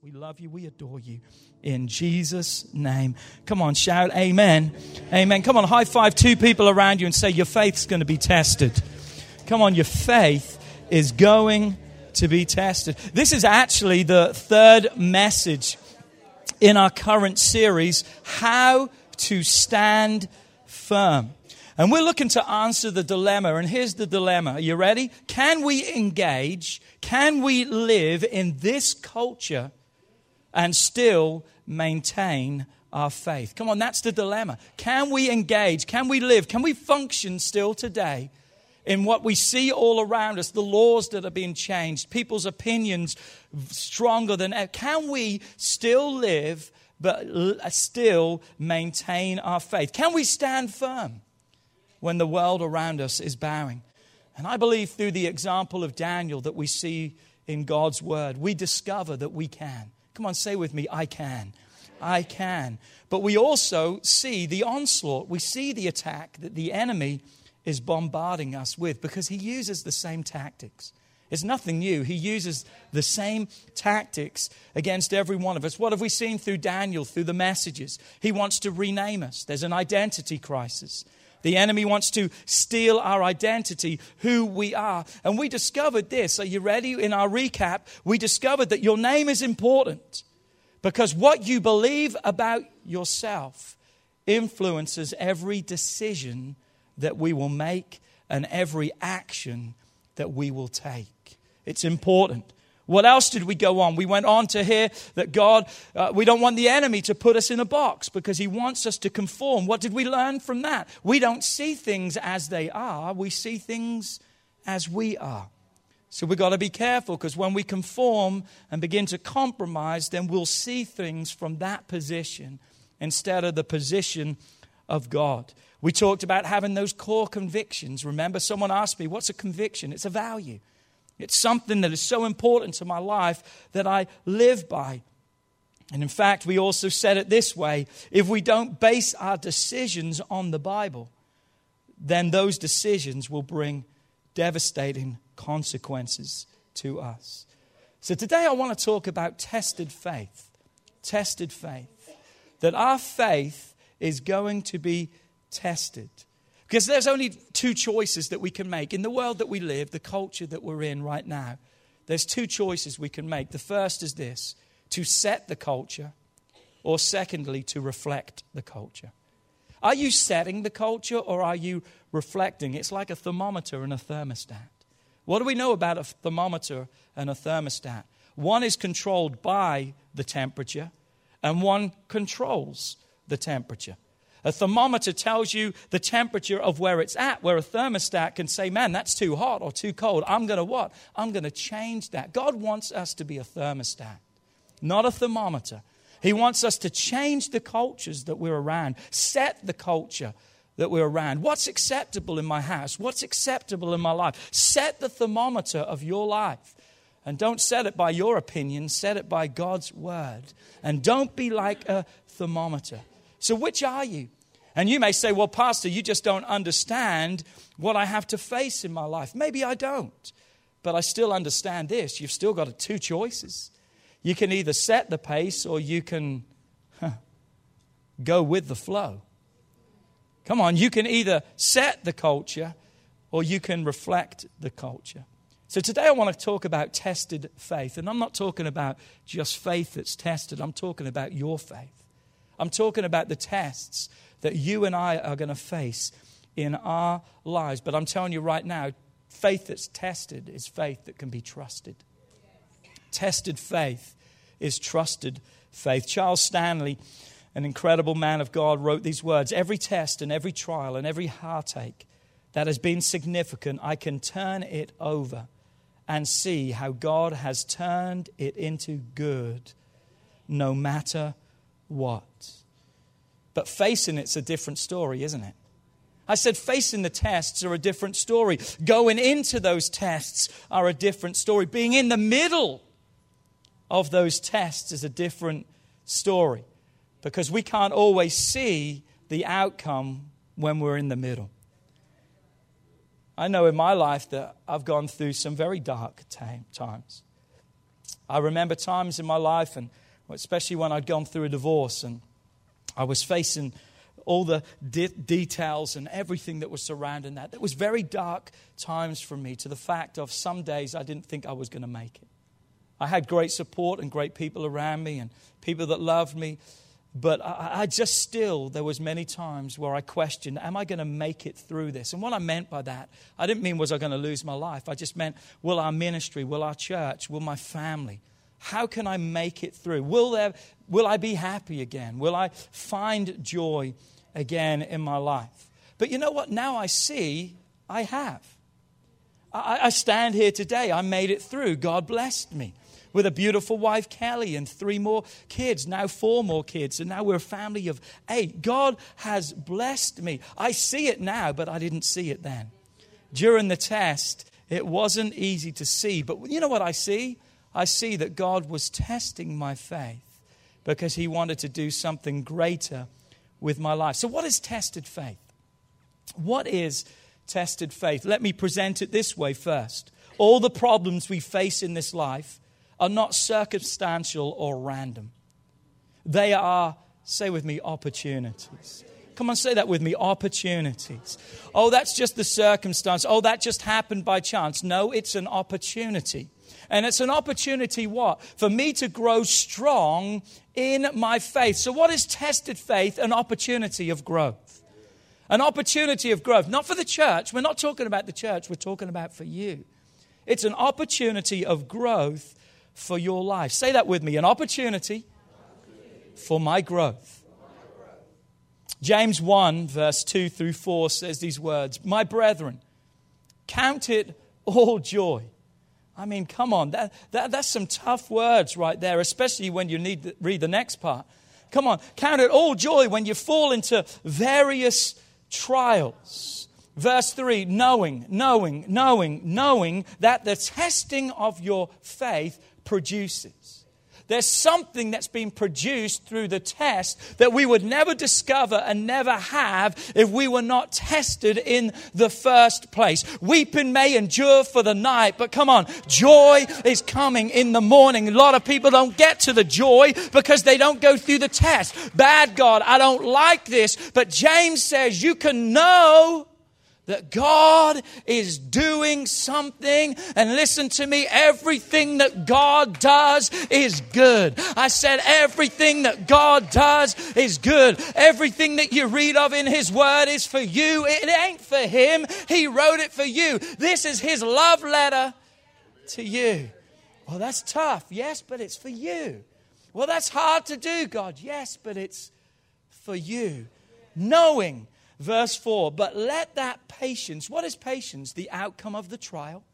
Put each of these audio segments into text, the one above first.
We love you. We adore you. In Jesus' name. Come on, shout amen. Amen. Come on, high five two people around you and say, Your faith's going to be tested. Come on, your faith is going to be tested. This is actually the third message in our current series, How to Stand Firm. And we're looking to answer the dilemma. And here's the dilemma. Are you ready? Can we engage? Can we live in this culture and still maintain our faith? Come on, that's the dilemma. Can we engage? Can we live? Can we function still today in what we see all around us, the laws that are being changed, people's opinions stronger than ever? Can we still live but uh, still maintain our faith? Can we stand firm when the world around us is bowing? And I believe through the example of Daniel that we see in God's word, we discover that we can. Come on, say with me, I can. I can. But we also see the onslaught. We see the attack that the enemy is bombarding us with because he uses the same tactics. It's nothing new. He uses the same tactics against every one of us. What have we seen through Daniel, through the messages? He wants to rename us. There's an identity crisis. The enemy wants to steal our identity, who we are. And we discovered this. Are you ready? In our recap, we discovered that your name is important because what you believe about yourself influences every decision that we will make and every action that we will take. It's important. What else did we go on? We went on to hear that God, uh, we don't want the enemy to put us in a box because he wants us to conform. What did we learn from that? We don't see things as they are, we see things as we are. So we've got to be careful because when we conform and begin to compromise, then we'll see things from that position instead of the position of God. We talked about having those core convictions. Remember, someone asked me, What's a conviction? It's a value. It's something that is so important to my life that I live by. And in fact, we also said it this way if we don't base our decisions on the Bible, then those decisions will bring devastating consequences to us. So today I want to talk about tested faith. Tested faith. That our faith is going to be tested. Because there's only two choices that we can make. In the world that we live, the culture that we're in right now, there's two choices we can make. The first is this to set the culture, or secondly, to reflect the culture. Are you setting the culture or are you reflecting? It's like a thermometer and a thermostat. What do we know about a thermometer and a thermostat? One is controlled by the temperature, and one controls the temperature. A thermometer tells you the temperature of where it's at, where a thermostat can say, man, that's too hot or too cold. I'm going to what? I'm going to change that. God wants us to be a thermostat, not a thermometer. He wants us to change the cultures that we're around, set the culture that we're around. What's acceptable in my house? What's acceptable in my life? Set the thermometer of your life. And don't set it by your opinion, set it by God's word. And don't be like a thermometer. So, which are you? And you may say, well, Pastor, you just don't understand what I have to face in my life. Maybe I don't, but I still understand this. You've still got two choices. You can either set the pace or you can huh, go with the flow. Come on, you can either set the culture or you can reflect the culture. So today I want to talk about tested faith. And I'm not talking about just faith that's tested, I'm talking about your faith. I'm talking about the tests that you and I are going to face in our lives. But I'm telling you right now, faith that's tested is faith that can be trusted. Tested faith is trusted faith. Charles Stanley, an incredible man of God, wrote these words Every test and every trial and every heartache that has been significant, I can turn it over and see how God has turned it into good no matter what. But facing it's a different story, isn't it? I said facing the tests are a different story. Going into those tests are a different story. Being in the middle of those tests is a different story because we can't always see the outcome when we're in the middle. I know in my life that I've gone through some very dark times. I remember times in my life, and especially when I'd gone through a divorce and I was facing all the de- details and everything that was surrounding that. That was very dark times for me to the fact of some days I didn't think I was going to make it. I had great support and great people around me and people that loved me. But I, I just still, there was many times where I questioned, am I going to make it through this? And what I meant by that, I didn't mean was I going to lose my life. I just meant, will our ministry, will our church, will my family, how can I make it through? Will, there, will I be happy again? Will I find joy again in my life? But you know what? Now I see I have. I, I stand here today. I made it through. God blessed me with a beautiful wife, Kelly, and three more kids, now four more kids, and now we're a family of eight. God has blessed me. I see it now, but I didn't see it then. During the test, it wasn't easy to see, but you know what I see? I see that God was testing my faith because He wanted to do something greater with my life. So, what is tested faith? What is tested faith? Let me present it this way first. All the problems we face in this life are not circumstantial or random, they are, say with me, opportunities. Come on, say that with me opportunities. Oh, that's just the circumstance. Oh, that just happened by chance. No, it's an opportunity. And it's an opportunity, what? For me to grow strong in my faith. So, what is tested faith? An opportunity of growth. An opportunity of growth. Not for the church. We're not talking about the church, we're talking about for you. It's an opportunity of growth for your life. Say that with me an opportunity for my growth. James 1, verse 2 through 4 says these words My brethren, count it all joy I mean, come on, that, that, that's some tough words right there, especially when you need to read the next part. Come on, count it all joy when you fall into various trials. Verse 3 knowing, knowing, knowing, knowing that the testing of your faith produces there's something that's been produced through the test that we would never discover and never have if we were not tested in the first place. Weeping may endure for the night, but come on, joy is coming in the morning. A lot of people don't get to the joy because they don't go through the test. Bad God, I don't like this, but James says you can know that God is doing something. And listen to me, everything that God does is good. I said everything that God does is good. Everything that you read of in His Word is for you. It ain't for Him. He wrote it for you. This is His love letter to you. Well, that's tough. Yes, but it's for you. Well, that's hard to do, God. Yes, but it's for you. Knowing Verse 4 But let that patience, what is patience? The outcome of the trial.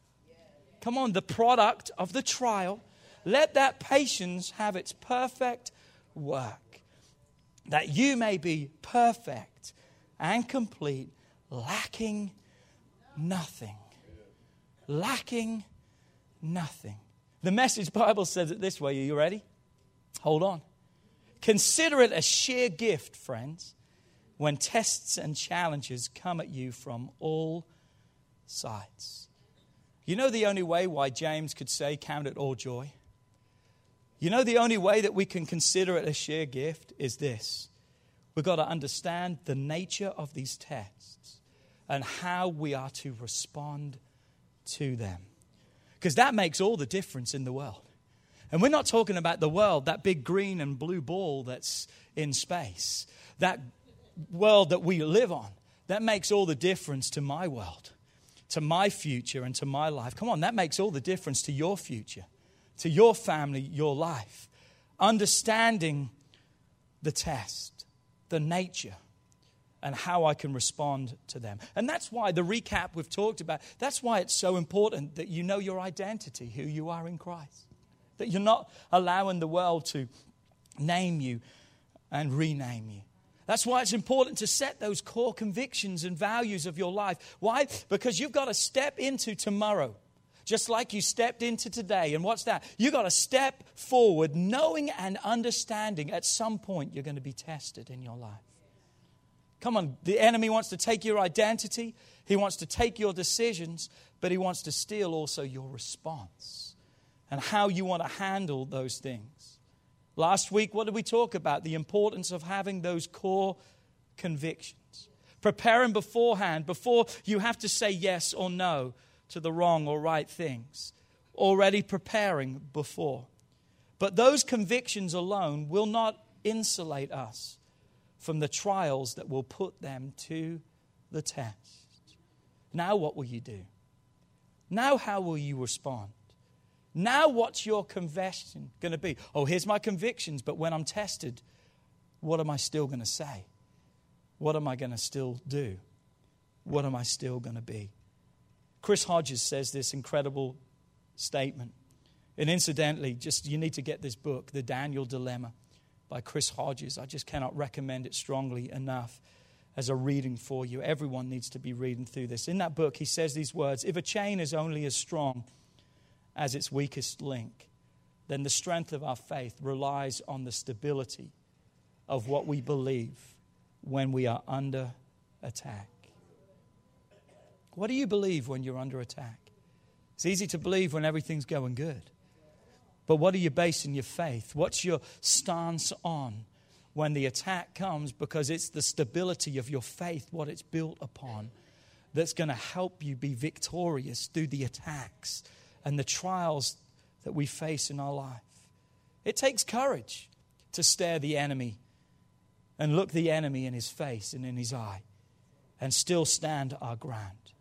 Come on, the product of the trial. Let that patience have its perfect work, that you may be perfect and complete, lacking nothing. Lacking nothing. The message Bible says it this way. Are you ready? Hold on. Consider it a sheer gift, friends when tests and challenges come at you from all sides. You know the only way why James could say, Count it all joy? You know the only way that we can consider it a sheer gift is this. We've got to understand the nature of these tests and how we are to respond to them. Because that makes all the difference in the world. And we're not talking about the world, that big green and blue ball that's in space. That world that we live on. That makes all the difference to my world, to my future, and to my life. Come on, that makes all the difference to your future, to your family, your life. Understanding the test, the nature, and how I can respond to them. And that's why the recap we've talked about, that's why it's so important that you know your identity, who you are in Christ. That you're not allowing the world to name you and rename you. That's why it's important to set those core convictions and values of your life. Why? Because you've got to step into tomorrow, just like you stepped into today. And what's that? You've got to step forward knowing and understanding at some point you're going to be tested in your life. Come on, the enemy wants to take your identity, he wants to take your decisions, but he wants to steal also your response and how you want to handle those things. Last week, what did we talk about? The importance of having those core convictions. Preparing beforehand, before you have to say yes or no to the wrong or right things. Already preparing before. But those convictions alone will not insulate us from the trials that will put them to the test. Now, what will you do? Now, how will you respond? Now, what's your confession going to be? Oh, here's my convictions, but when I'm tested, what am I still going to say? What am I going to still do? What am I still going to be? Chris Hodges says this incredible statement. And incidentally, just you need to get this book, The Daniel Dilemma by Chris Hodges. I just cannot recommend it strongly enough as a reading for you. Everyone needs to be reading through this. In that book, he says these words If a chain is only as strong as its weakest link, then the strength of our faith relies on the stability of what we believe when we are under attack. What do you believe when you're under attack? It's easy to believe when everything's going good. But what are you basing your faith? What's your stance on when the attack comes? Because it's the stability of your faith, what it's built upon, that's going to help you be victorious through the attacks and the trials that we face in our life. It takes courage to stare the enemy and look the enemy in his face and in his eye and still stand our ground.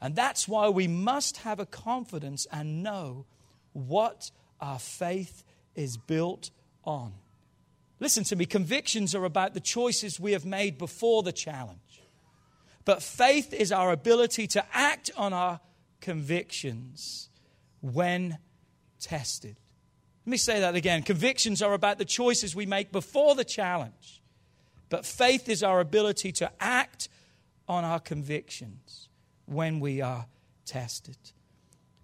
And that's why we must have a confidence and know what our faith is built on. Listen to me, convictions are about the choices we have made before the challenge. But faith is our ability to act on our convictions when tested. Let me say that again. Convictions are about the choices we make before the challenge, but faith is our ability to act on our convictions when we are tested.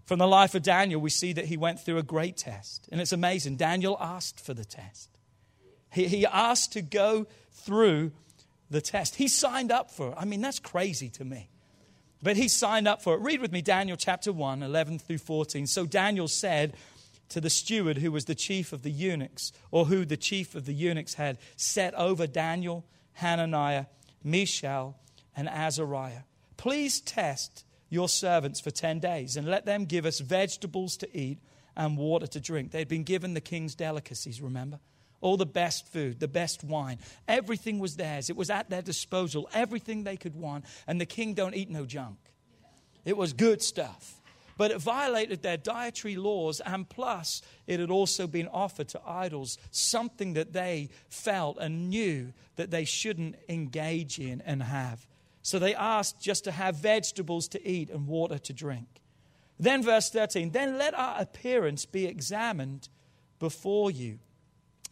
From the life of Daniel, we see that he went through a great test. And it's amazing. Daniel asked for the test, he, he asked to go through the test. He signed up for it. I mean, that's crazy to me. But he signed up for it. Read with me Daniel chapter 1, 11 through 14. So Daniel said to the steward who was the chief of the eunuchs, or who the chief of the eunuchs had set over Daniel, Hananiah, Mishael, and Azariah, please test your servants for 10 days and let them give us vegetables to eat and water to drink. They'd been given the king's delicacies, remember? All the best food, the best wine. Everything was theirs. It was at their disposal, everything they could want. And the king don't eat no junk. It was good stuff. But it violated their dietary laws, and plus, it had also been offered to idols, something that they felt and knew that they shouldn't engage in and have. So they asked just to have vegetables to eat and water to drink. Then, verse 13, then let our appearance be examined before you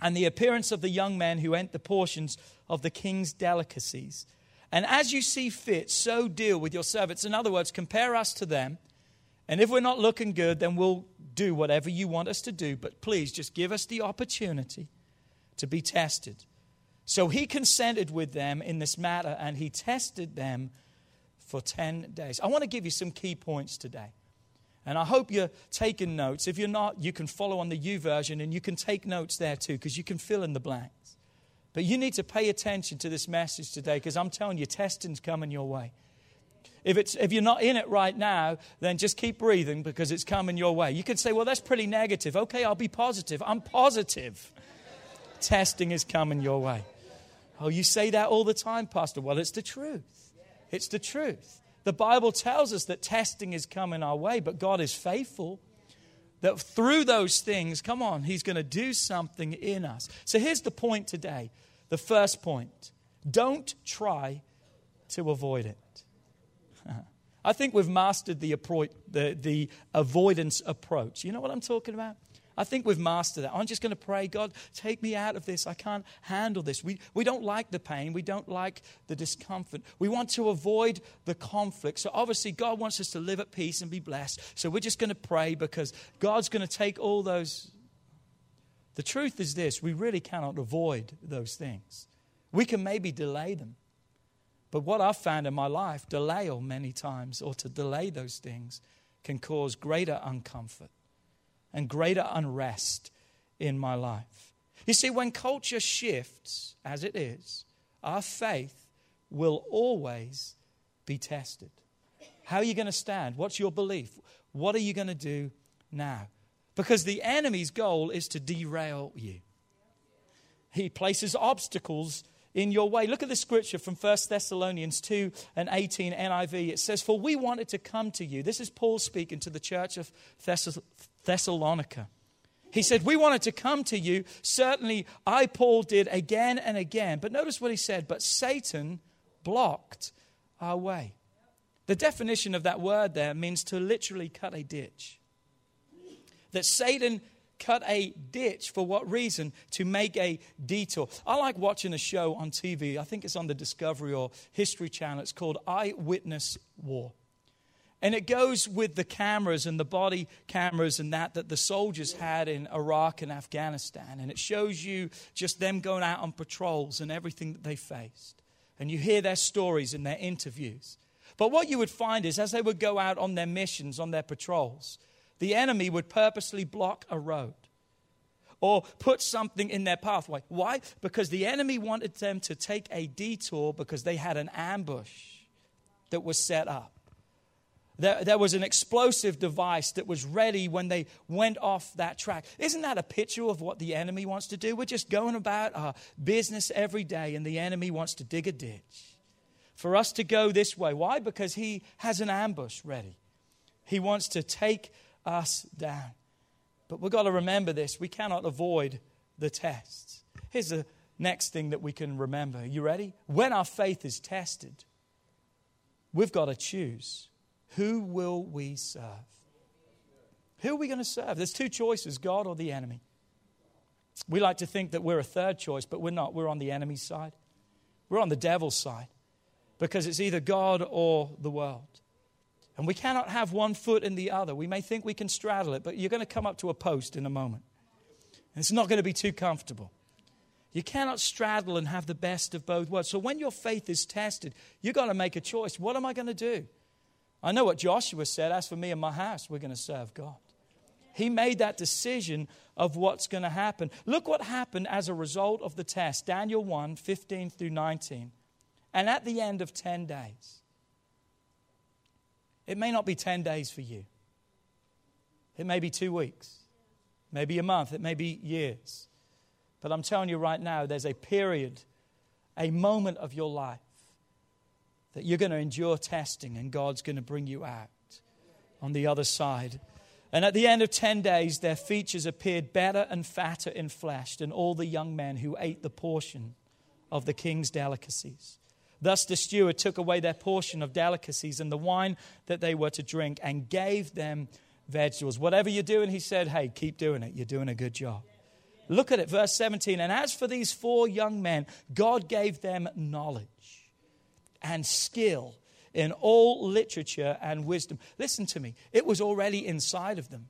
and the appearance of the young men who ate the portions of the king's delicacies. And as you see fit, so deal with your servants. In other words, compare us to them. And if we're not looking good, then we'll do whatever you want us to do. But please just give us the opportunity to be tested. So he consented with them in this matter and he tested them for 10 days. I want to give you some key points today. And I hope you're taking notes. If you're not, you can follow on the U YouVersion and you can take notes there too because you can fill in the blanks. But you need to pay attention to this message today because I'm telling you, testing's coming your way. If, it's, if you're not in it right now, then just keep breathing because it's coming your way. You could say, well, that's pretty negative. Okay, I'll be positive. I'm positive. Testing is coming your way. Oh, you say that all the time, Pastor. Well, it's the truth. It's the truth. The Bible tells us that testing is coming our way, but God is faithful. That through those things, come on, He's going to do something in us. So here's the point today. The first point don't try to avoid it. I think we've mastered the, the, the avoidance approach. You know what I'm talking about? I think we've mastered that. I'm just going to pray, God, take me out of this. I can't handle this. We, we don't like the pain. We don't like the discomfort. We want to avoid the conflict. So obviously, God wants us to live at peace and be blessed. So we're just going to pray because God's going to take all those. The truth is this we really cannot avoid those things. We can maybe delay them. But what I've found in my life, delay many times or to delay those things can cause greater uncomfort and greater unrest in my life. You see, when culture shifts, as it is, our faith will always be tested. How are you going to stand? What's your belief? What are you going to do now? Because the enemy's goal is to derail you. He places obstacles in your way. Look at the scripture from 1 Thessalonians 2 and 18 NIV. It says, For we wanted to come to you. This is Paul speaking to the church of Thessalonica. He said, We wanted to come to you. Certainly, I, Paul, did again and again. But notice what he said, but Satan blocked our way. The definition of that word there means to literally cut a ditch. That Satan cut a ditch for what reason? To make a detour. I like watching a show on TV. I think it's on the Discovery or History Channel. It's called Eyewitness War. And it goes with the cameras and the body cameras and that that the soldiers had in Iraq and Afghanistan. And it shows you just them going out on patrols and everything that they faced. And you hear their stories in their interviews. But what you would find is as they would go out on their missions, on their patrols, the enemy would purposely block a road or put something in their pathway. Why? Because the enemy wanted them to take a detour because they had an ambush that was set up. There, there, was an explosive device that was ready when they went off that track. Isn't that a picture of what the enemy wants to do? We're just going about our business every day, and the enemy wants to dig a ditch for us to go this way. Why? Because he has an ambush ready. He wants to take us down. But we've got to remember this we cannot avoid the tests. Here's the next thing that we can remember. You ready? When our faith is tested, we've got to choose who will we serve? Who are we going to serve? There's two choices God or the enemy. We like to think that we're a third choice, but we're not. We're on the enemy's side, we're on the devil's side because it's either God or the world. And we cannot have one foot in the other. We may think we can straddle it, but you're going to come up to a post in a moment. And it's not going to be too comfortable. You cannot straddle and have the best of both worlds. So when your faith is tested, you've got to make a choice. What am I going to do? I know what Joshua said. As for me and my house, we're going to serve God. He made that decision of what's going to happen. Look what happened as a result of the test Daniel 1 15 through 19. And at the end of 10 days, it may not be 10 days for you. It may be two weeks, maybe a month, it may be years. But I'm telling you right now, there's a period, a moment of your life that you're going to endure testing and God's going to bring you out on the other side. And at the end of 10 days, their features appeared better and fatter in flesh than all the young men who ate the portion of the king's delicacies. Thus the steward took away their portion of delicacies and the wine that they were to drink and gave them vegetables. Whatever you're doing, he said, hey, keep doing it. You're doing a good job. Look at it, verse 17. And as for these four young men, God gave them knowledge and skill in all literature and wisdom. Listen to me, it was already inside of them,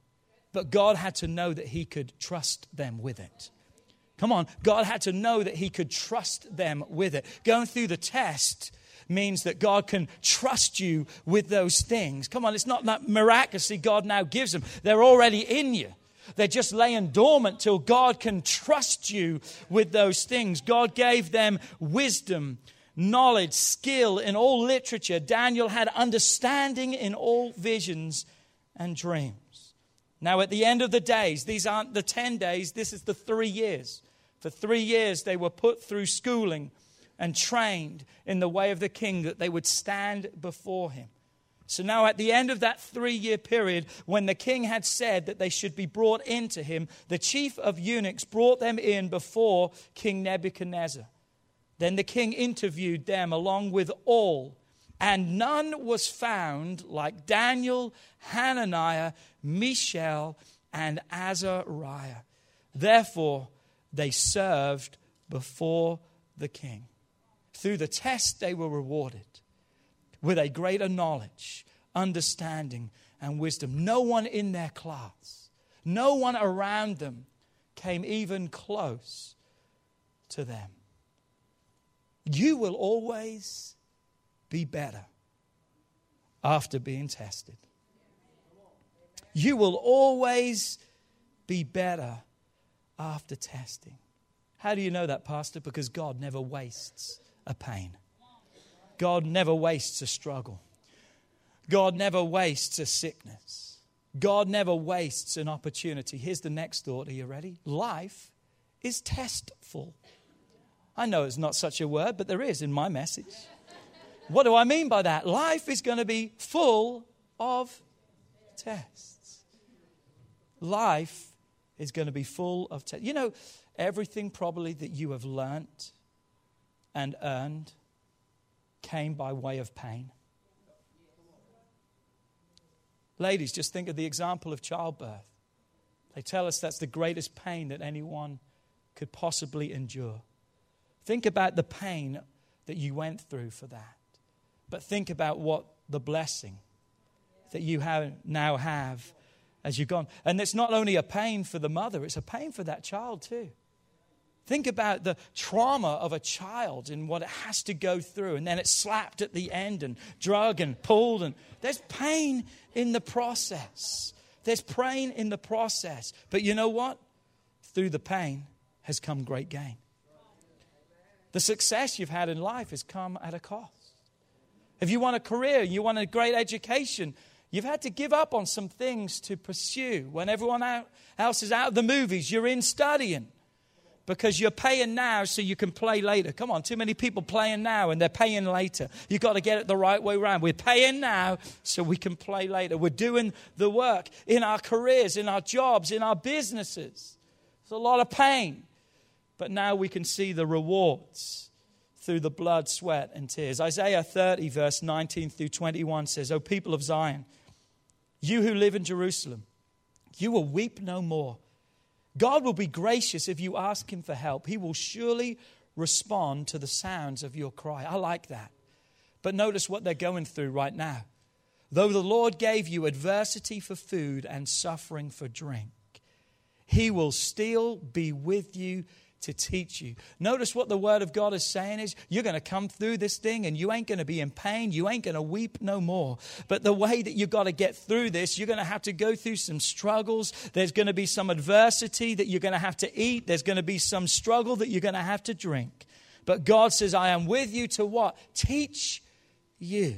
but God had to know that He could trust them with it. Come on, God had to know that He could trust them with it. Going through the test means that God can trust you with those things. Come on, it's not that miraculously God now gives them, they're already in you. They're just laying dormant till God can trust you with those things. God gave them wisdom, knowledge, skill in all literature. Daniel had understanding in all visions and dreams. Now, at the end of the days, these aren't the 10 days, this is the three years. For three years, they were put through schooling and trained in the way of the king that they would stand before him. So now, at the end of that three year period, when the king had said that they should be brought into him, the chief of eunuchs brought them in before King Nebuchadnezzar. Then the king interviewed them along with all, and none was found like Daniel, Hananiah, Mishael, and Azariah. Therefore, they served before the king. Through the test, they were rewarded with a greater knowledge, understanding, and wisdom. No one in their class, no one around them came even close to them. You will always be better after being tested. You will always be better after testing. How do you know that, Pastor? Because God never wastes a pain. God never wastes a struggle. God never wastes a sickness. God never wastes an opportunity. Here's the next thought. Are you ready? Life is testful. I know it's not such a word, but there is in my message. What do I mean by that? Life is going to be full of tests. Life is going to be full of tests. You know, everything probably that you have learnt and earned came by way of pain. Ladies, just think of the example of childbirth. They tell us that's the greatest pain that anyone could possibly endure. Think about the pain that you went through for that. But think about what the blessing that you have, now have as you've gone. And it's not only a pain for the mother, it's a pain for that child too. Think about the trauma of a child and what it has to go through, and then it's slapped at the end and drug and pulled, and there's pain in the process. There's pain in the process. But you know what? Through the pain has come great gain. The success you've had in life has come at a cost. If you want a career, you want a great education, you've had to give up on some things to pursue. When everyone else is out of the movies, you're in studying because you're paying now so you can play later. Come on, too many people playing now and they're paying later. You've got to get it the right way around. We're paying now so we can play later. We're doing the work in our careers, in our jobs, in our businesses. It's a lot of pain, but now we can see the rewards through the blood, sweat, and tears. Isaiah 30, verse 19 through 21 says, O people of Zion, you who live in Jerusalem, you will weep no more. God will be gracious if you ask Him for help. He will surely respond to the sounds of your cry. I like that. But notice what they're going through right now. Though the Lord gave you adversity for food and suffering for drink, He will still be with you to teach you. Notice what the Word of God is saying is you're going to come through this thing and you ain't going to be in pain. You ain't going to weep no more. But the way that you've got to get through this, you're going to have to go through some struggles. There's going to be some adversity that you're going to have to eat. There's going to be some struggle that you're going to have to drink. But God says, I am with you to what? Teach you.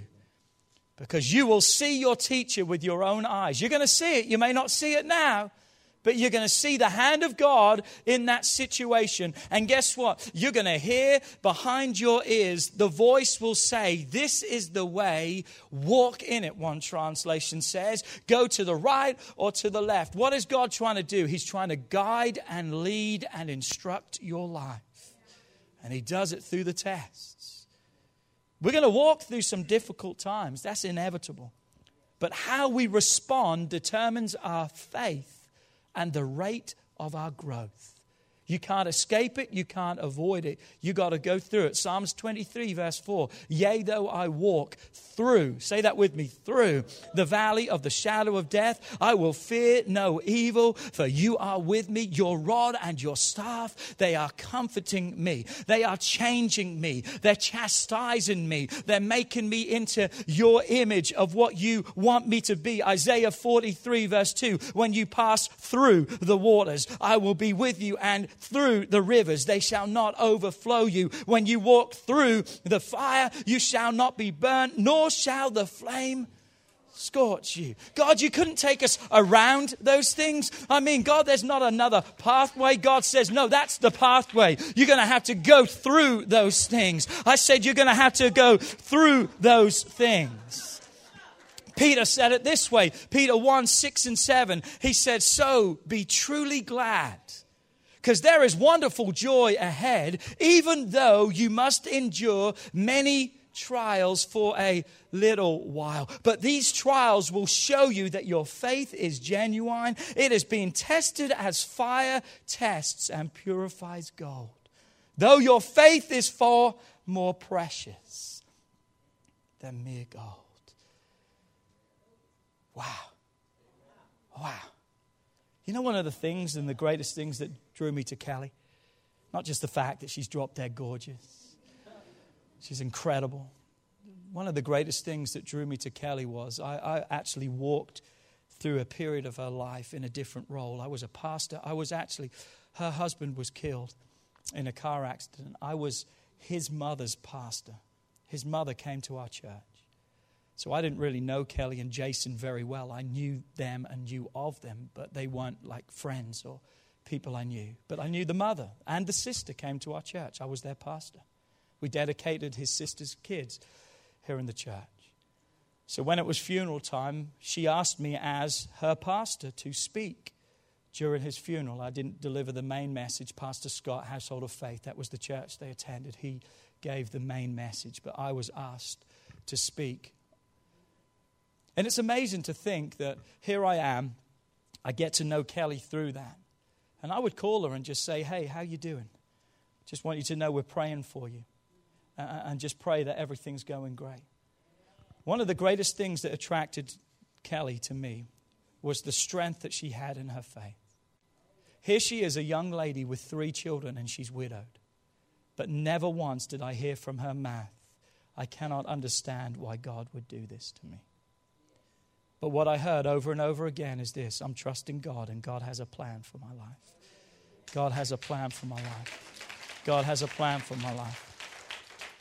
Because you will see your teacher with your own eyes. You're going to see it. You may not see it now, but you're going to see the hand of God in that situation. And guess what? You're going to hear behind your ears, the voice will say, This is the way, walk in it, one translation says. Go to the right or to the left. What is God trying to do? He's trying to guide and lead and instruct your life. And He does it through the tests. We're going to walk through some difficult times, that's inevitable. But how we respond determines our faith and the rate of our growth. You can't escape it. You can't avoid it. You got to go through it. Psalms 23, verse 4. Yea, though I walk through, say that with me, through the valley of the shadow of death, I will fear no evil, for you are with me. Your rod and your staff, they are comforting me. They are changing me. They're chastising me. They're making me into your image of what you want me to be. Isaiah 43, verse 2. When you pass through the waters, I will be with you and through the rivers, they shall not overflow you. When you walk through the fire, you shall not be burnt, nor shall the flame scorch you. God, you couldn't take us around those things. I mean, God, there's not another pathway. God says, no, that's the pathway. You're going to have to go through those things. I said, you're going to have to go through those things. Peter said it this way Peter 1 6 and 7. He said, So be truly glad because there is wonderful joy ahead, even though you must endure many trials for a little while. But these trials will show you that your faith is genuine. It is being tested as fire tests and purifies gold. Though your faith is far more precious than mere gold. Wow. Wow. You know, one of the things and the greatest things that drew me to Kelly. Not just the fact that she's drop dead gorgeous, she's incredible. One of the greatest things that drew me to Kelly was I, I actually walked through a period of her life in a different role. I was a pastor. I was actually, her husband was killed in a car accident. I was his mother's pastor. His mother came to our church. So I didn't really know Kelly and Jason very well. I knew them and knew of them, but they weren't like friends or people I knew. But I knew the mother and the sister came to our church. I was their pastor. We dedicated his sister's kids here in the church. So when it was funeral time, she asked me as her pastor to speak during his funeral. I didn't deliver the main message. Pastor Scott, Household of Faith, that was the church they attended. He gave the main message, but I was asked to speak. And it's amazing to think that here I am, I get to know Kelly through that. And I would call her and just say, "Hey, how you doing? Just want you to know we're praying for you." And just pray that everything's going great. One of the greatest things that attracted Kelly to me was the strength that she had in her faith. Here she is, a young lady with three children, and she's widowed. But never once did I hear from her mouth, I cannot understand why God would do this to me. But what I heard over and over again is this I'm trusting God, and God has a plan for my life. God has a plan for my life. God has a plan for my life.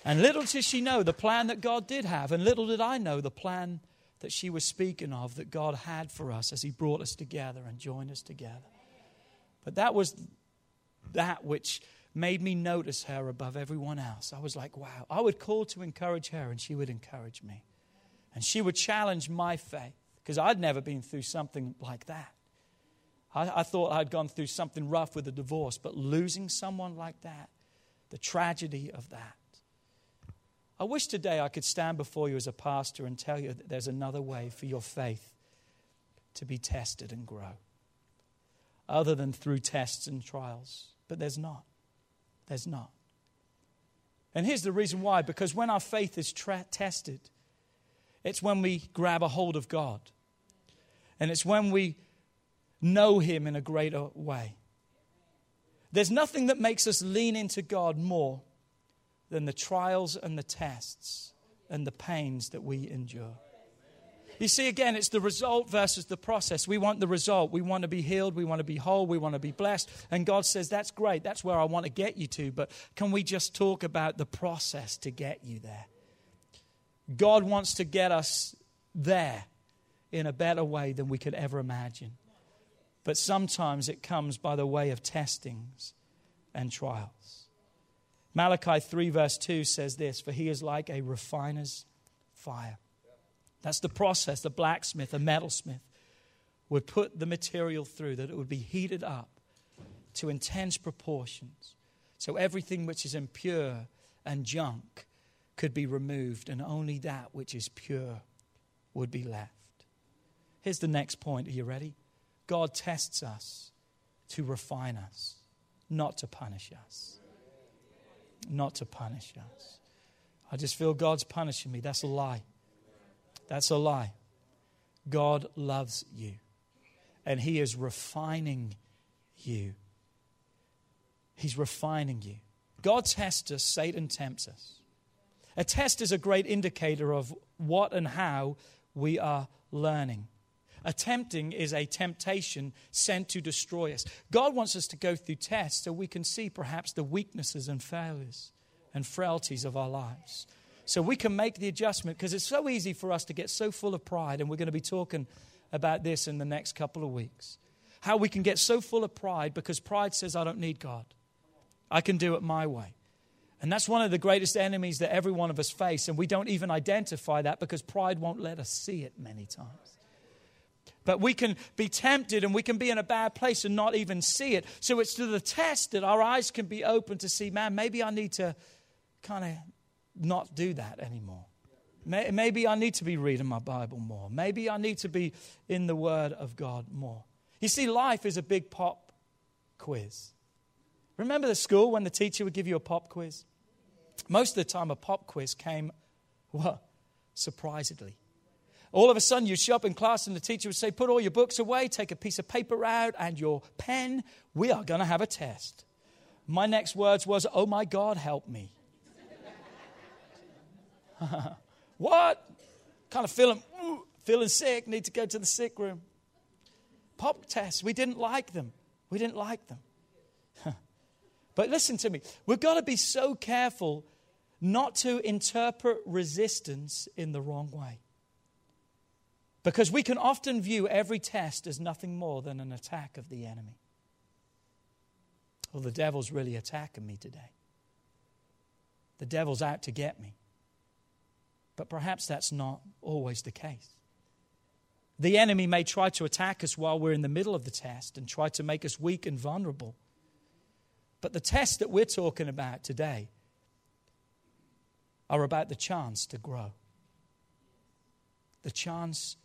And little did she know the plan that God did have, and little did I know the plan that she was speaking of that God had for us as He brought us together and joined us together. But that was that which made me notice her above everyone else. I was like, wow. I would call to encourage her, and she would encourage me. And she would challenge my faith because I'd never been through something like that. I, I, thought I'd gone through something rough with a divorce, but losing someone like that, the tragedy of that, I wish today I could stand before you as a pastor and tell you that there's another way for your faith to be tested and grow, other than through tests and trials. But there's not. There's not. And here's the reason why because when our faith is tra- tested, it's when we grab a hold of God. And it's when we know Him in a greater way. There's nothing that makes us lean into God more than the trials and the tests and the pains that we endure. You see, again, it's the result versus the process. We want the result. We want to be healed. We want to be whole. We want to be blessed. And God says, That's great. That's where I want to get you to. But can we just talk about the process to get you there? God wants to get us there in a better way than we could ever imagine. But sometimes it comes by the way of testings and trials. Malachi 3, verse 2 says this For he is like a refiner's fire. That's the process the blacksmith, a metalsmith, would put the material through, that it would be heated up to intense proportions. So everything which is impure and junk could be removed, and only that which is pure would be left. Here's the next point. Are you ready? God tests us to refine us, not to punish us not to punish us. I just feel God's punishing me. That's a lie. That's a lie. God loves you, and He is refining you. He's refining you. God tests us, Satan tempts us. A test is a great indicator of what and how we are learning. A tempting is a temptation sent to destroy us. God wants us to go through tests so we can see perhaps the weaknesses and failures and frailties of our lives. So we can make the adjustment because it's so easy for us to get so full of pride, and we're going to be talking about this in the next couple of weeks. How we can get so full of pride because pride says, I don't need God. I can do it my way. And that's one of the greatest enemies that every one of us face, and we don't even identify that because pride won't let us see it many times. But we can be tempted and we can be in a bad place and not even see it. So it's to the test that our eyes can be open to see, man, maybe I need to kind of not do that anymore. Maybe I need to be reading my Bible more. Maybe I need to be in the Word of God more. You see, life is a big pop quiz. Remember the school when the teacher would give you a pop quiz? Most of the time, a pop quiz came, what? Surprisingly. All of a sudden, you'd show up in class and the teacher would say, Put all your books away, take a piece of paper out and your pen. We are going to have a test. My next words was, Oh my God, help me. what? Kind of feeling, feeling sick, need to go to the sick room. pop tests. We didn't like them. We didn't like them. but listen to me. We've got to be so careful not to interpret resistance in the wrong way. Because we can often view every test as nothing more than an attack of the enemy. Well, the devil's really attacking me today. The devil's out to get me. But perhaps that's not always the case. The enemy may try to attack us while we're in the middle of the test and try to make us weak and vulnerable. But the tests that we're talking about today are about the chance to grow. The chance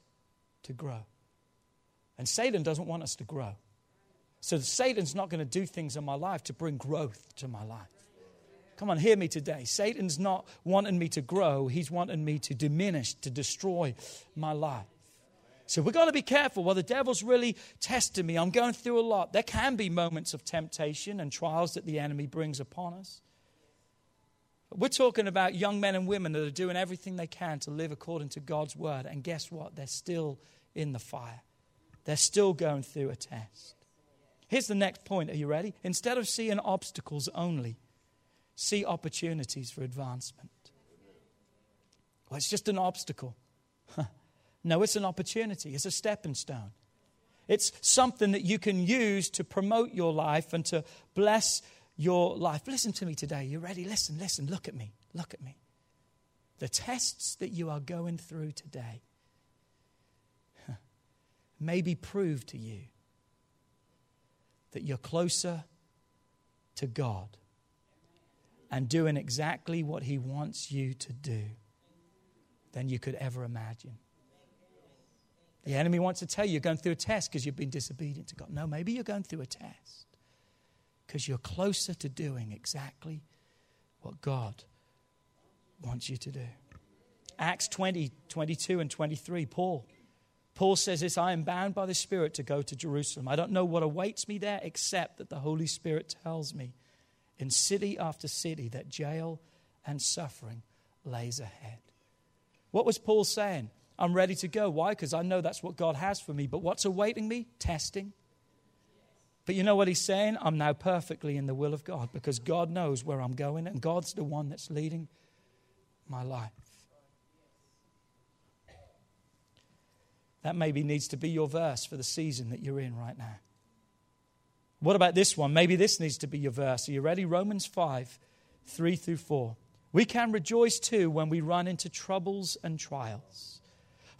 to grow. And Satan doesn't want us to grow. So Satan's not going to do things in my life to bring growth to my life. Come on, hear me today. Satan's not wanting me to grow, he's wanting me to diminish, to destroy my life. So we've got to be careful. Well, the devil's really testing me. I'm going through a lot. There can be moments of temptation and trials that the enemy brings upon us. But we're talking about young men and women that are doing everything they can to live according to God's word. And guess what? They're still in the fire, they're still going through a test. Here's the next point. Are you ready? Instead of seeing obstacles only, see opportunities for advancement. Well, it's just an obstacle. no, it's an opportunity, it's a stepping stone. It's something that you can use to promote your life and to bless your life. Listen to me today. You ready? Listen, listen. Look at me. Look at me. The tests that you are going through today may be proved to you that you're closer to God and doing exactly what He wants you to do than you could ever imagine. The enemy wants to tell you you're going through a test because you've been disobedient to God. No, maybe you're going through a test because you're closer to doing exactly what God wants you to do. Acts 20, 22, and 23, Paul Paul says this I am bound by the Spirit to go to Jerusalem. I don't know what awaits me there except that the Holy Spirit tells me in city after city that jail and suffering lays ahead. What was Paul saying? I'm ready to go. Why? Because I know that's what God has for me. But what's awaiting me? Testing. But you know what he's saying? I'm now perfectly in the will of God because God knows where I'm going and God's the one that's leading my life. That maybe needs to be your verse for the season that you're in right now. What about this one? Maybe this needs to be your verse. Are you ready? Romans 5 3 through 4. We can rejoice too when we run into troubles and trials,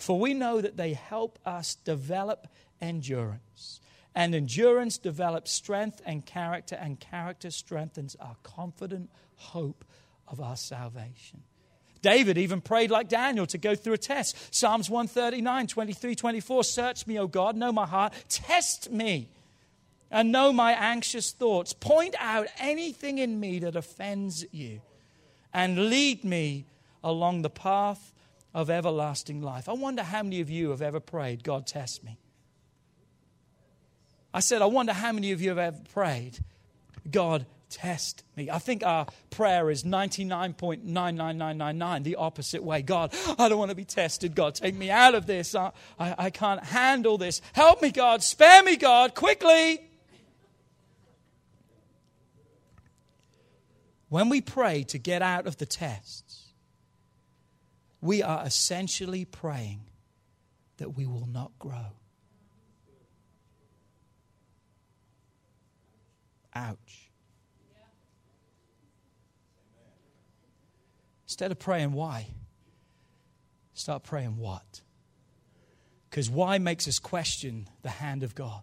for we know that they help us develop endurance. And endurance develops strength and character, and character strengthens our confident hope of our salvation. David even prayed like Daniel to go through a test. Psalms 139, 23, 24 Search me, O God, know my heart, test me, and know my anxious thoughts. Point out anything in me that offends you, and lead me along the path of everlasting life. I wonder how many of you have ever prayed, God, test me. I said, I wonder how many of you have ever prayed, God, test me. I think our prayer is 99.99999, the opposite way. God, I don't want to be tested. God, take me out of this. I, I, I can't handle this. Help me, God. Spare me, God, quickly. When we pray to get out of the tests, we are essentially praying that we will not grow. Ouch. Instead of praying why, start praying what. Because why makes us question the hand of God.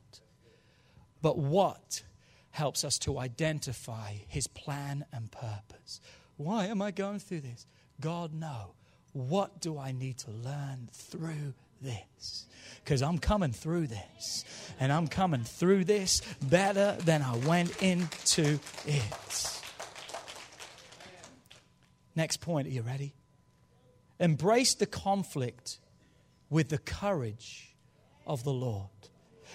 But what helps us to identify his plan and purpose. Why am I going through this? God, no. What do I need to learn through this? Because I'm coming through this. And I'm coming through this better than I went into it. Next point, are you ready? Embrace the conflict with the courage of the Lord.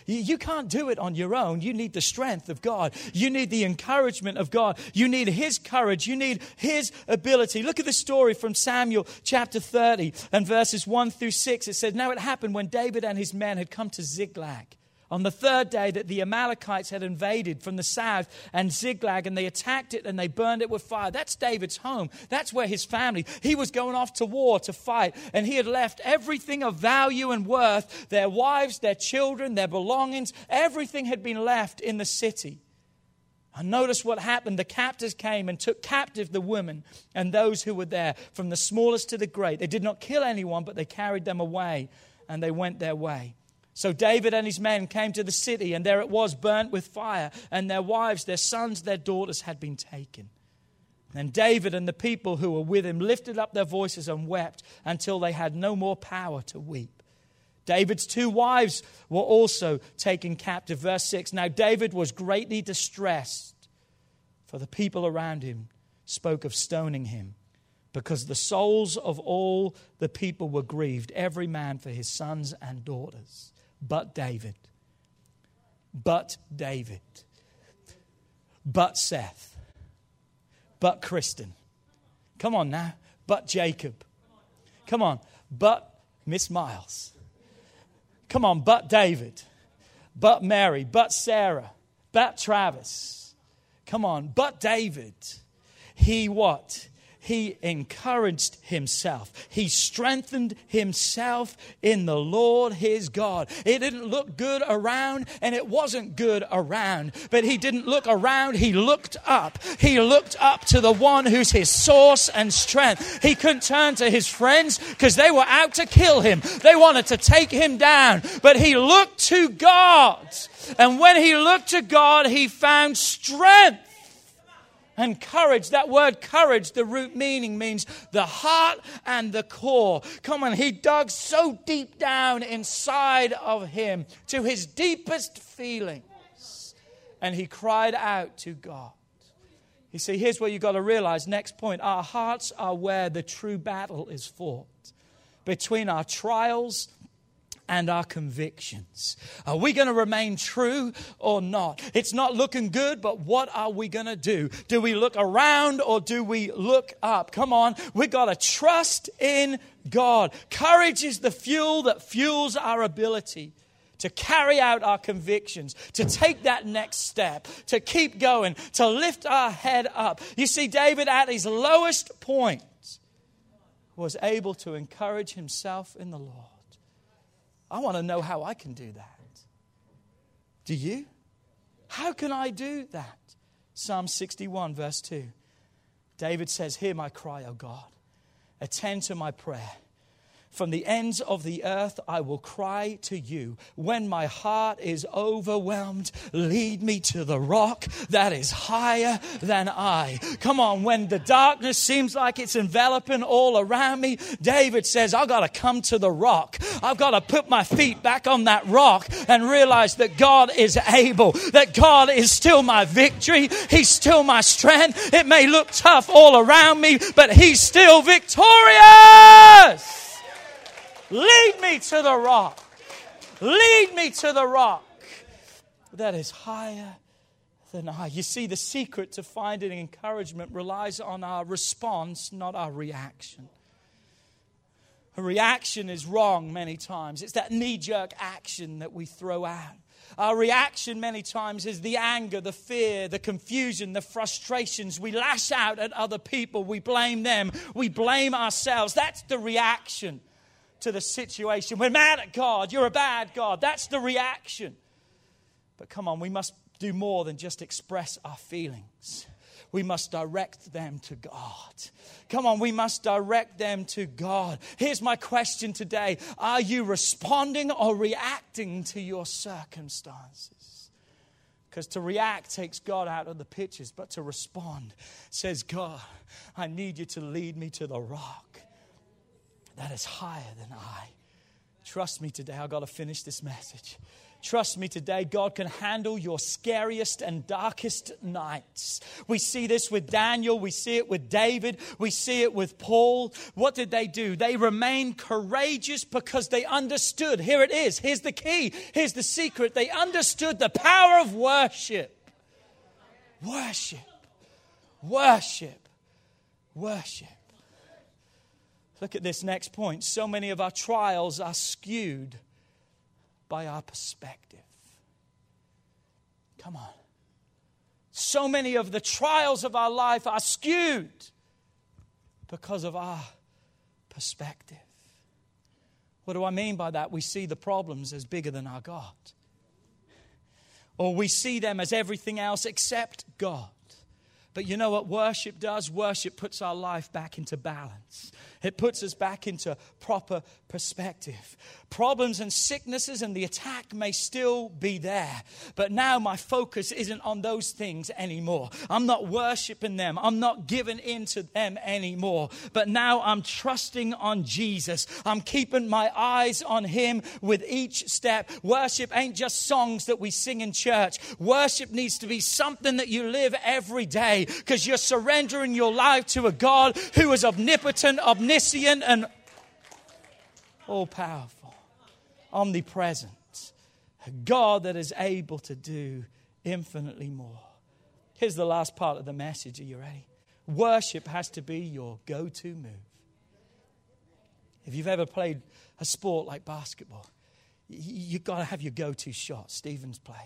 You can't do it on your own. You need the strength of God. You need the encouragement of God. You need His courage. You need His ability. Look at the story from Samuel chapter 30 and verses 1 through 6. It says, Now it happened when David and his men had come to Ziklag on the third day that the Amalekites had invaded from the south and Ziklag, and they attacked it and they burned it with fire. That's David's home. That's where his family. He was going off to war to fight, and he had left everything of value and worth their wives, their children, their belongings, everything had been left in the city. And notice what happened. The captors came and took captive the women and those who were there, from the smallest to the great. They did not kill anyone, but they carried them away and they went their way. So David and his men came to the city, and there it was, burnt with fire, and their wives, their sons, their daughters had been taken. And David and the people who were with him lifted up their voices and wept until they had no more power to weep. David's two wives were also taken captive. Verse 6 Now David was greatly distressed, for the people around him spoke of stoning him, because the souls of all the people were grieved, every man for his sons and daughters but David. But David. But Seth. But Kristen. Come on now. But Jacob. Come on. But Miss Miles. Come on. But David. But Mary. But Sarah. But Travis. Come on. But David. He what? He encouraged himself. He strengthened himself in the Lord his God. It didn't look good around, and it wasn't good around, but he didn't look around, he looked up. He looked up to the one who's his source and strength. He couldn't turn to his friends because they were out to kill him, they wanted to take him down, but he looked to God. And when he looked to God, he found strength and courage, that word courage, the root meaning means the heart and the core. Come on, he dug so deep down inside of him to his deepest feelings. And he cried out to God. You see, here's what you've got to realize. Next point our hearts are where the true battle is fought between our trials and our convictions. Are we going to remain true or not? It's not looking good, but what are we going to do? Do we look around or do we look up? Come on, we've got to trust in God. Courage is the fuel that fuels our ability to carry out our convictions, to take that next step, to keep going, to lift our head up. You see, David at his lowest point was able to encourage himself in the Lord. I want to know how I can do that. Do you? How can I do that? Psalm 61, verse 2. David says, Hear my cry, O God. Attend to my prayer. From the ends of the earth I will cry to you. When my heart is overwhelmed, lead me to the rock that is higher than I. Come on, when the darkness seems like it's enveloping all around me, David says, I've got to come to the rock. I've got to put my feet back on that rock and realize that God is able, that God is still my victory. He's still my strength. It may look tough all around me, but He's still victorious. Lead me to the rock. Lead me to the rock that is higher than I. You see, the secret to finding encouragement relies on our response, not our reaction. A reaction is wrong many times. It's that knee jerk action that we throw out. Our reaction many times is the anger, the fear, the confusion, the frustrations. We lash out at other people. We blame them. We blame ourselves. That's the reaction to the situation. We're mad at God. You're a bad God. That's the reaction. But come on, we must do more than just express our feelings. We must direct them to God. Come on, we must direct them to God. Here's my question today Are you responding or reacting to your circumstances? Because to react takes God out of the pictures, but to respond says, God, I need you to lead me to the rock that is higher than I. Trust me today, I've got to finish this message. Trust me today, God can handle your scariest and darkest nights. We see this with Daniel, we see it with David, we see it with Paul. What did they do? They remained courageous because they understood. Here it is. Here's the key. Here's the secret. They understood the power of worship. Worship. Worship. Worship. Look at this next point. So many of our trials are skewed by our perspective. Come on. So many of the trials of our life are skewed because of our perspective. What do I mean by that? We see the problems as bigger than our God, or we see them as everything else except God. But you know what worship does? Worship puts our life back into balance. It puts us back into proper perspective. Problems and sicknesses and the attack may still be there, but now my focus isn't on those things anymore. I'm not worshiping them, I'm not giving in to them anymore, but now I'm trusting on Jesus. I'm keeping my eyes on Him with each step. Worship ain't just songs that we sing in church, worship needs to be something that you live every day because you're surrendering your life to a God who is omnipotent, omniscient, and all powerful, omnipresent. A God that is able to do infinitely more. Here's the last part of the message. Are you ready? Worship has to be your go to move. If you've ever played a sport like basketball, you've got to have your go to shot. Stephen's played.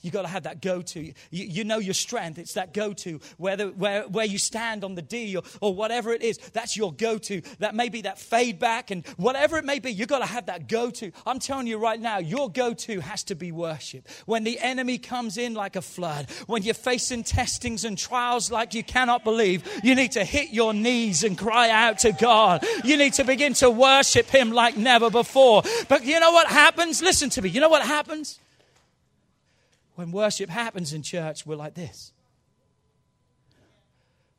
You got to have that go to. You, you, know your strength. It's that go to. Whether where, where you stand on the D or, or whatever it is, that's your go to. That may be that fade back and whatever it may be, You've got to have that go to. I'm telling you right now, your go to has to be worship. When the enemy comes in like a flood, when you're facing testings and trials like you cannot believe, you need to hit your knees and cry out to God. You need to begin to worship Him like never before. But you know what happens? Listen to me. You know what happens? When worship happens in church, we're like this.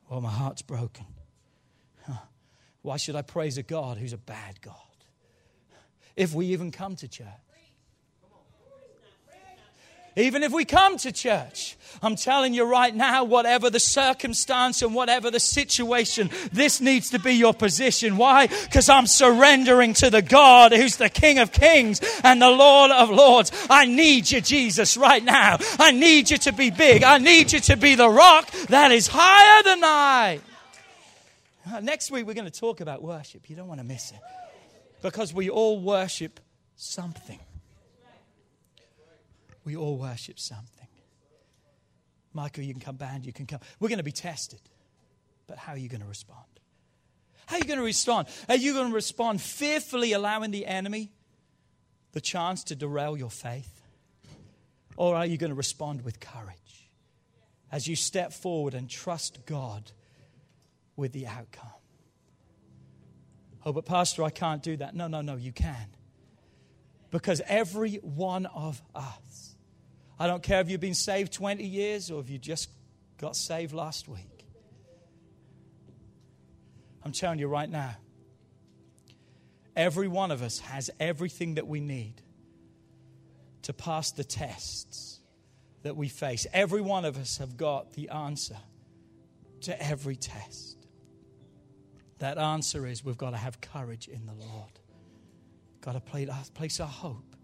Oh, my heart's broken. Why should I praise a God who's a bad God? If we even come to church. Even if we come to church, I'm telling you right now, whatever the circumstance and whatever the situation, this needs to be your position. Why? Because I'm surrendering to the God who's the King of Kings and the Lord of Lords. I need you, Jesus, right now. I need you to be big. I need you to be the rock that is higher than I. Uh, next week, we're going to talk about worship. You don't want to miss it. Because we all worship something. We all worship something. Michael, you can come, band, you can come. We're going to be tested. But how are you going to respond? How are you going to respond? Are you going to respond fearfully, allowing the enemy the chance to derail your faith? Or are you going to respond with courage as you step forward and trust God with the outcome? Oh, but Pastor, I can't do that. No, no, no, you can. Because every one of us I don't care if you've been saved 20 years or if you just got saved last week. I'm telling you right now, every one of us has everything that we need to pass the tests that we face. Every one of us have got the answer to every test. That answer is we've got to have courage in the Lord. Got to place our hope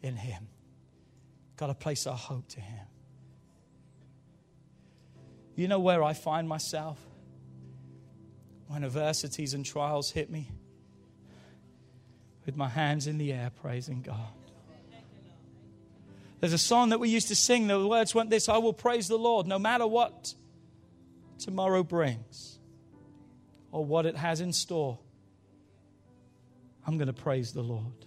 in Him. Got to place our hope to Him. You know where I find myself? When adversities and trials hit me, with my hands in the air, praising God. There's a song that we used to sing. The words went this I will praise the Lord no matter what tomorrow brings or what it has in store. I'm going to praise the Lord.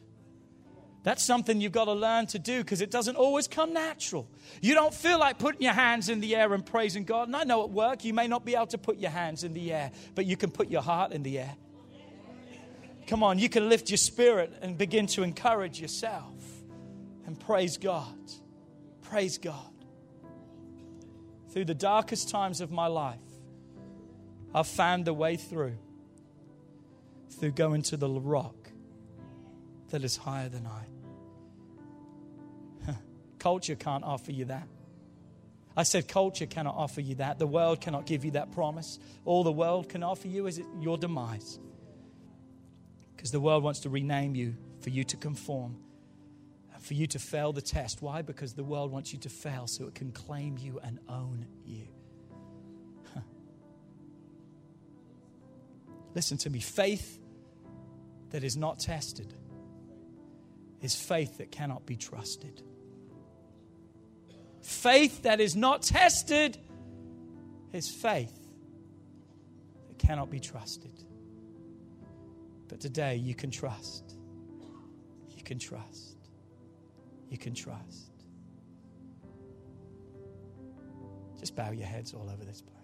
That's something you've got to learn to do because it doesn't always come natural. You don't feel like putting your hands in the air and praising God. And I know at work you may not be able to put your hands in the air, but you can put your heart in the air. Come on, you can lift your spirit and begin to encourage yourself and praise God. Praise God. Through the darkest times of my life, I've found the way through through going to the rock that is higher than I. Culture can't offer you that. I said, culture cannot offer you that. The world cannot give you that promise. All the world can offer you is your demise. Because the world wants to rename you for you to conform for you to fail the test. Why? Because the world wants you to fail so it can claim you and own you. Listen to me faith that is not tested is faith that cannot be trusted. Faith that is not tested is faith that cannot be trusted. But today you can trust. You can trust. You can trust. Just bow your heads all over this place.